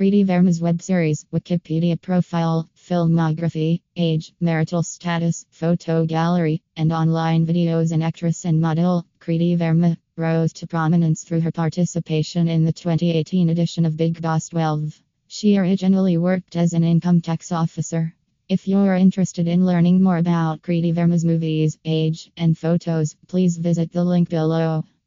Kriti Verma's web series, Wikipedia profile, filmography, age, marital status, photo gallery, and online videos. An actress and model, Kriti Verma rose to prominence through her participation in the 2018 edition of Bigg Boss 12. She originally worked as an income tax officer. If you're interested in learning more about Kriti Verma's movies, age, and photos, please visit the link below.